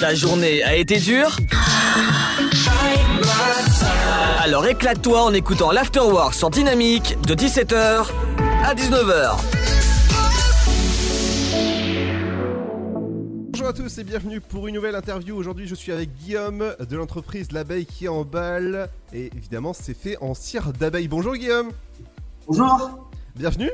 Ta journée a été dure Alors éclate-toi en écoutant l'Afterwork sur Dynamique de 17h à 19h. Bonjour à tous et bienvenue pour une nouvelle interview. Aujourd'hui, je suis avec Guillaume de l'entreprise L'abeille qui emballe. Et évidemment, c'est fait en cire d'abeille. Bonjour Guillaume. Bonjour. Bienvenue.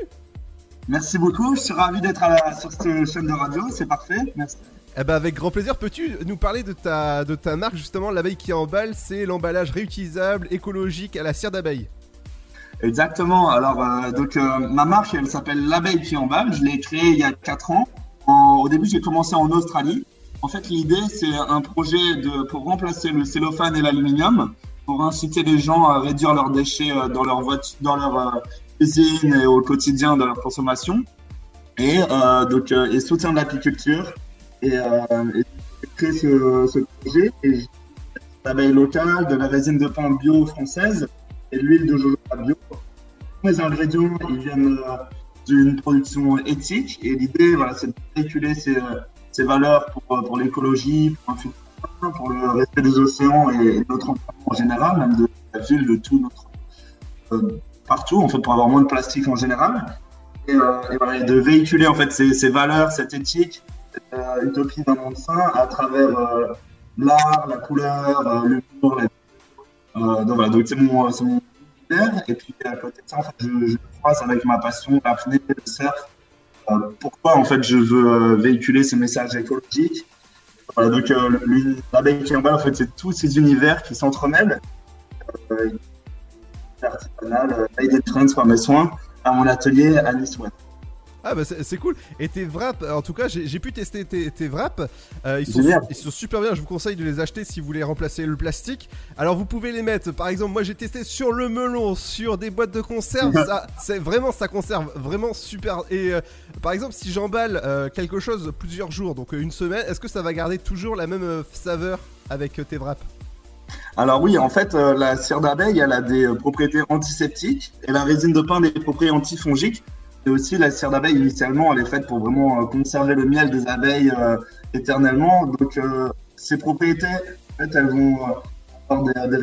Merci beaucoup. Je suis ravi d'être sur cette chaîne de radio. C'est parfait. Merci. Eh ben avec grand plaisir. Peux-tu nous parler de ta, de ta marque justement L'abeille qui emballe C'est l'emballage réutilisable, écologique à la cire d'abeille. Exactement. Alors, euh, donc, euh, ma marque, elle s'appelle L'abeille qui emballe. Je l'ai créée il y a 4 ans. au début, j'ai commencé en Australie. En fait, l'idée, c'est un projet de, pour remplacer le cellophane et l'aluminium, pour inciter les gens à réduire leurs déchets euh, dans leur voiture, dans leur cuisine et au quotidien de leur consommation. Et donc, et soutien de l'apiculture et, euh, j'ai créé ce, projet et l'abeille locale, de la résine de pain bio française et l'huile de jojoba bio. Les ingrédients, ils viennent euh, d'une production éthique et l'idée, voilà, c'est de véhiculer ces, ces valeurs pour, pour l'écologie, pour, pour le respect des océans et notre environnement en général, même de la de tout notre euh, partout, en fait, pour avoir moins de plastique en général. Et, de véhiculer en fait ces, valeurs, cette éthique euh, utopie d'un monde sain à travers euh, l'art, la couleur, euh, l'humour. donc c'est mon, mon et puis à côté de ça, je, je croise avec ma passion, l'apnée, le surf. pourquoi en fait je veux véhiculer ces messages écologiques voilà, donc l'abeille qui est en fait, c'est tous ces univers qui s'entremêlent. Euh, artisanal, Made Trends par mes soins, à mon atelier à Nice-Ouest. Ah bah c'est cool. Et tes wraps, en tout cas, j'ai pu tester tes, tes wraps. Euh, ils, sont, ils, sont, super bien. Je vous conseille de les acheter si vous voulez remplacer le plastique. Alors vous pouvez les mettre. Par exemple, moi j'ai testé sur le melon, sur des boîtes de conserve. ça, c'est vraiment ça conserve vraiment super. Et euh, par exemple, si j'emballe euh, quelque chose plusieurs jours, donc une semaine, est-ce que ça va garder toujours la même saveur avec tes wraps? Alors oui, en fait, la cire d'abeille, elle a des propriétés antiseptiques et la résine de pain des propriétés antifongiques. Et aussi, la cire d'abeille, initialement, elle est faite pour vraiment euh, conserver le miel des abeilles euh, éternellement. Donc, euh, ces propriétés, en fait, elles vont avoir des,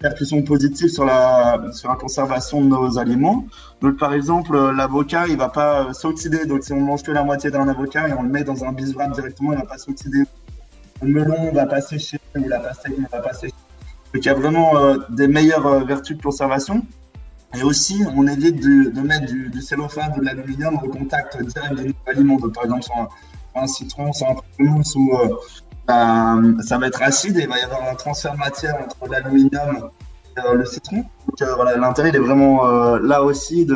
répercussions positives sur la, sur la conservation de nos aliments. Donc, par exemple, l'avocat, il va pas s'oxyder. Donc, si on mange que la moitié d'un avocat et on le met dans un biswrap directement, il va pas s'oxyder. Le melon va pas sécher ou la pastèque ne va pas sécher. Donc, il y a vraiment des meilleures vertus de conservation. Et aussi, on évite de, de mettre du, du, cellophane ou de l'aluminium au contact direct de nos aliments. Donc, par exemple, sur un, citron, sur un mousse où euh, euh, ça va être acide et il va y avoir un transfert de matière entre l'aluminium et euh, le citron. Donc, euh, voilà, l'intérêt, il est vraiment là aussi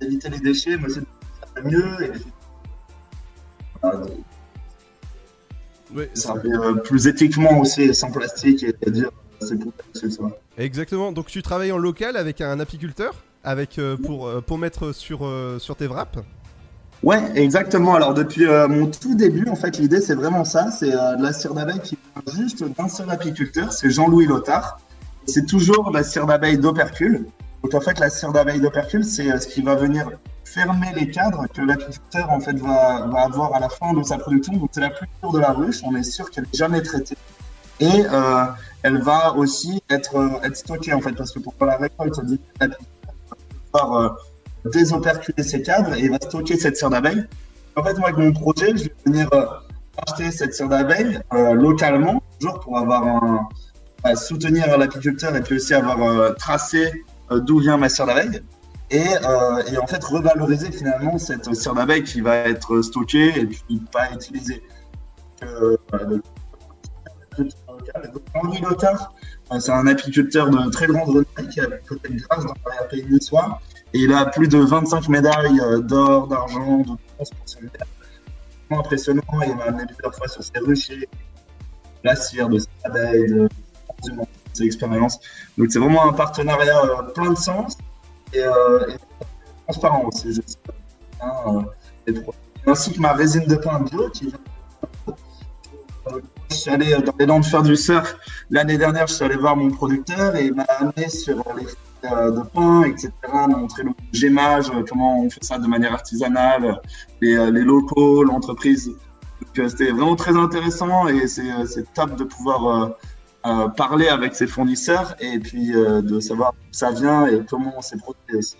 d'éviter les déchets, mais aussi de faire mieux. Et, oui, ça plus éthiquement aussi, sans plastique et dire Exactement. Donc tu travailles en local avec un apiculteur avec, euh, pour, euh, pour mettre sur, euh, sur tes wraps Ouais, exactement. Alors depuis mon tout début, en fait, l'idée c'est vraiment ça. C'est de la cire d'abeille qui vient juste d'un seul apiculteur, c'est Jean-Louis Lothar. C'est toujours la cire d'abeille d'opercule. Donc en fait, la cire d'abeille d'opercule, c'est ce qui va venir fermer les cadres que l'apiculteur en fait va, va, avoir à la fin de sa production. Donc c'est la plus dure de la ruche. On est sûr qu'elle n'est jamais traitée. Et euh, elle va aussi être, euh, être stockée en fait, parce que pour la récolte, il va pouvoir euh, désoperculer ses cadres et va stocker cette cire d'abeille. En fait, moi, avec mon projet, je vais venir acheter cette cire d'abeille localement, toujours pour avoir un, soutenir l'apiculteur et puis aussi avoir tracé d'où vient ma cire d'abeille. Et, en fait, revaloriser finalement cette cire d'abeille qui va être stockée et puis pas utilisée. Henri euh, c'est un apiculteur de très grande renommée qui a côté grâce dans la pays niçois. Et il a plus de 25 médailles euh, d'or, d'argent, de bronze pour son impressionnant. Il m'a amené plusieurs fois sur ses ruchers, la cire, de ses abeilles, de ses expériences. Donc c'est vraiment un partenariat euh, plein de sens et, transparent aussi. Hein, ainsi que ma résine de pain bio qui vient je suis allé dans les Landes faire du surf l'année dernière. Je suis allé voir mon producteur et il m'a amené sur les euh, de pain, etc. m'a montré le gémage, comment on fait ça de manière artisanale, les, euh, locaux, l'entreprise. c'était vraiment très intéressant et c'est top de pouvoir parler avec ses fournisseurs et puis de savoir d'où ça vient et comment on s'est produit aussi.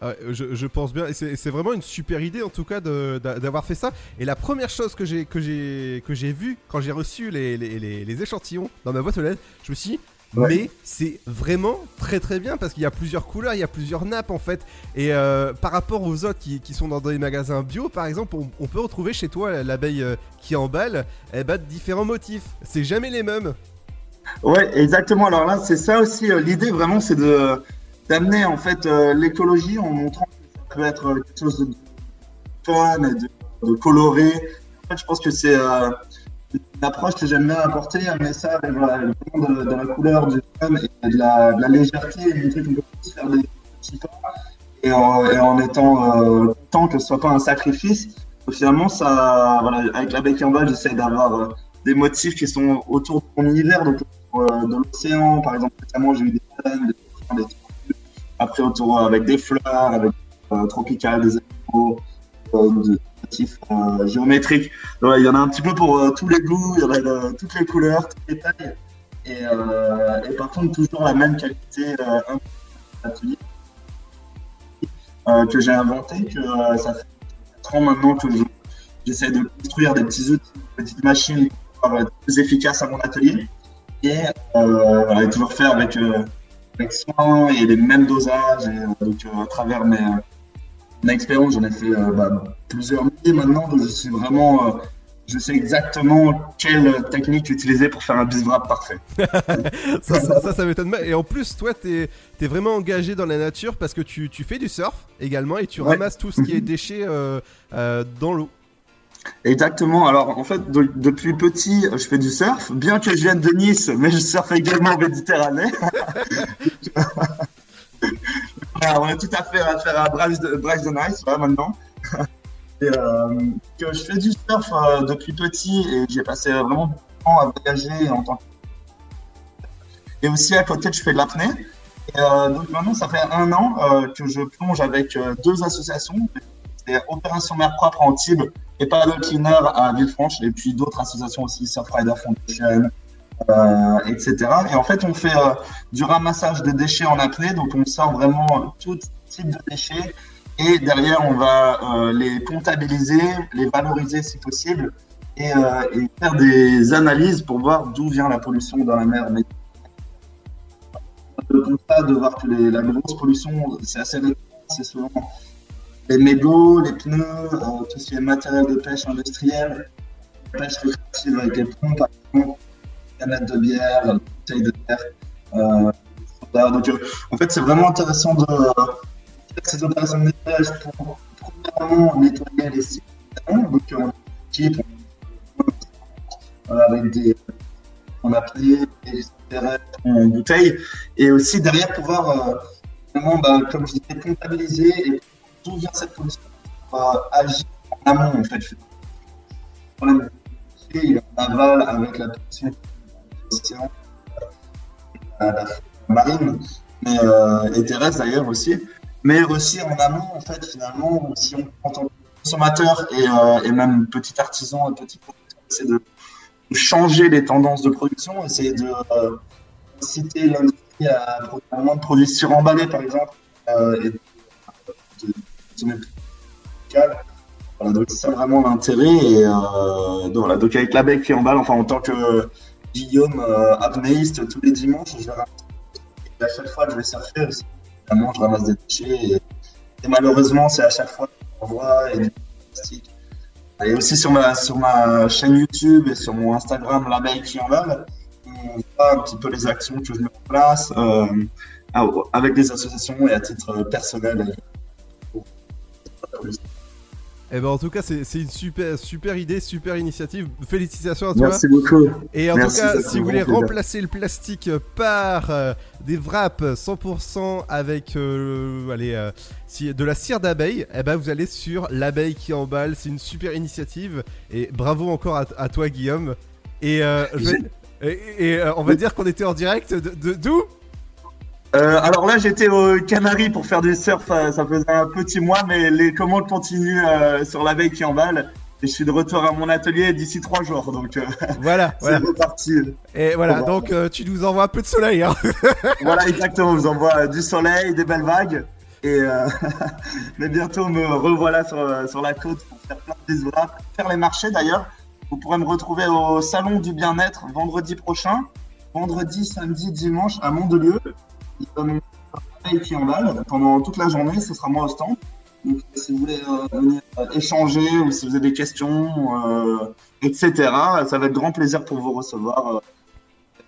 Ah je, pense bien, et c'est vraiment une super idée en tout cas d'avoir fait ça. Et la première chose que j'ai que j'ai que j'ai vu quand j'ai reçu les, les, les, échantillons dans ma boîte aux lettres, je me suis dit, mais c'est vraiment très très bien parce qu'il y a plusieurs couleurs, il y a plusieurs nappes en fait. Et euh, par rapport aux autres qui, qui, sont dans des magasins bio, par exemple, on, peut retrouver chez toi l'abeille euh, qui emballe, eh ben, différents motifs. C'est jamais les mêmes. Ouais, exactement. Alors là, c'est ça aussi. Euh, l'idée vraiment, c'est de d'amener en fait l'écologie en montrant que ça peut être quelque chose de fun, de, de coloré. En fait, je pense que c'est une approche que j'aime bien apporter, amener ça avec de, de, la couleur du fun et de la, de la légèreté, et montrer qu'on peut faire des petits pas et en, et étant euh, content que ce soit pas un sacrifice. Finalement, ça, voilà, avec la bec en bas, j'essaie d'avoir euh, des motifs qui sont autour de mon univers, donc euh, de l'océan, par exemple. Récemment, j'ai eu des baleines, des, des après autour avec des fleurs, avec euh, tropical, des animaux, de, euh, géométrique. il y en a un petit peu pour euh, tous les goûts, il y en a de, toutes les couleurs, toutes les tailles. Et, euh, par contre, toujours la même qualité que j'ai inventé, que ça fait 4 ans maintenant que j'essaie de construire des petits outils, des petites machines pour être plus efficace à mon atelier. Et, euh, toujours faire avec, et les mêmes dosages. Et, donc, à travers mes, mon expérience, j'en ai fait euh, bah, plusieurs milliers maintenant, donc je suis vraiment, euh, je sais exactement quelle technique utiliser pour faire un biswrap parfait. ça, ça, ça, m'étonne pas. Et en plus, toi, tu es, vraiment engagé dans la nature parce que tu, tu fais du surf également et tu ramasses tout ce qui est déchets euh, dans l'eau. Exactement. Alors, en fait, depuis petit, je fais du surf, bien que je vienne de Nice, mais je surfe également en Méditerranée. on a tout à fait à faire à Bryce de, Nice, maintenant. et, euh, je fais du surf euh, depuis petit et j'ai passé vraiment beaucoup de temps à voyager en tant que... Et aussi à côté, je fais de l'apnée. Euh, donc maintenant, ça fait un an que je plonge avec deux associations. C'est Opération Mer Propre en Antibes et Paddle Cleaner à Villefranche. Et puis d'autres associations aussi, Surfrider Foundation, euh, etc. Et en fait, on fait euh, du ramassage de déchets en apnée, donc on sort vraiment tout type de déchets et derrière, on va euh, les comptabiliser, les valoriser si possible et, faire des analyses pour voir d'où vient la pollution dans la mer. Le constat de voir que la grosse pollution, c'est assez récent, c'est souvent les mégots, les pneus, tout ce qui est matériel de pêche industriel, pêche récréative avec les pompes, par exemple canettes de bière, bouteilles de bière. Euh, euh, en fait, c'est vraiment intéressant de faire ces opérations de nettoyage pour premièrement nettoyer les sites. Donc, on équipe avec des on a pris des en bouteille et aussi derrière pouvoir euh, vraiment, bah, comme je disais, comptabiliser et d'où vient cette pollution agir en amont en fait. Le problème en aval avec la pollution l'océan, la marine, mais, euh, et terrestre d'ailleurs aussi, mais aussi en amont, en fait, finalement, si on en tant que consommateur et, euh, et même petit artisan, petit producteur, c'est de changer les tendances de production, essayer de euh, inciter l'industrie à produire moins de produits suremballés, par exemple, euh, et donc c'est ça vraiment l'intérêt. Et euh, donc, voilà, donc avec la bec qui emballe, enfin en tant que Guillaume euh, apnéiste tous les dimanches. Je vais à chaque fois que je vais surfer, évidemment, je ramasse des déchets. Et, malheureusement, c'est à chaque fois qu'on voit et du plastique. Et aussi sur ma, sur ma chaîne YouTube et sur mon Instagram, l'abeille qui en va, on voit un petit peu les actions que je mets en place euh, avec des associations et à titre personnel. Eh ben en tout cas c'est une super super idée, super initiative. Félicitations à toi. Merci beaucoup. Et en tout cas, si vous voulez remplacer le plastique par euh, des wraps 100% avec euh, allez, euh, de la cire d'abeille, eh ben vous allez sur l'abeille qui emballe. C'est une super initiative et bravo encore à, toi Guillaume. Et, et, on va dire qu'on était en direct de d'où? Euh, alors là, j'étais aux Canaries pour faire du surf. Ça faisait un petit mois, mais les commandes continuent euh, sur la veille qui emballe. et je suis de retour à mon atelier d'ici trois jours. Donc euh, voilà, c'est reparti. Et voilà, donc euh, tu nous envoies un peu de soleil. Hein. voilà, exactement. Je vous envoie du soleil, des belles vagues. Et mais bientôt me revoilà sur, sur la côte pour faire plein de visuels, faire les marchés d'ailleurs. Vous pourrez me retrouver au salon du bien-être vendredi prochain, vendredi, samedi, dimanche à Mandelieu. Il va qui en pendant toute la journée. Ce sera moi au stand. Donc, si vous voulez euh, venir euh, échanger ou si vous avez des questions, euh, etc., ça va être grand plaisir pour vous recevoir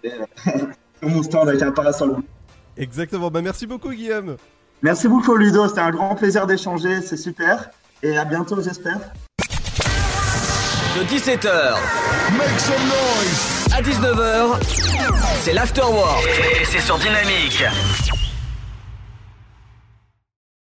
sur mon stand avec un parasol. Exactement. Bah, merci beaucoup, Guillaume. Merci beaucoup, Ludo. C'était un grand plaisir d'échanger. C'est super. Et à bientôt, j'espère. De 17h à 19h, c'est l'Afterwork. Et c'est sur Dynamique.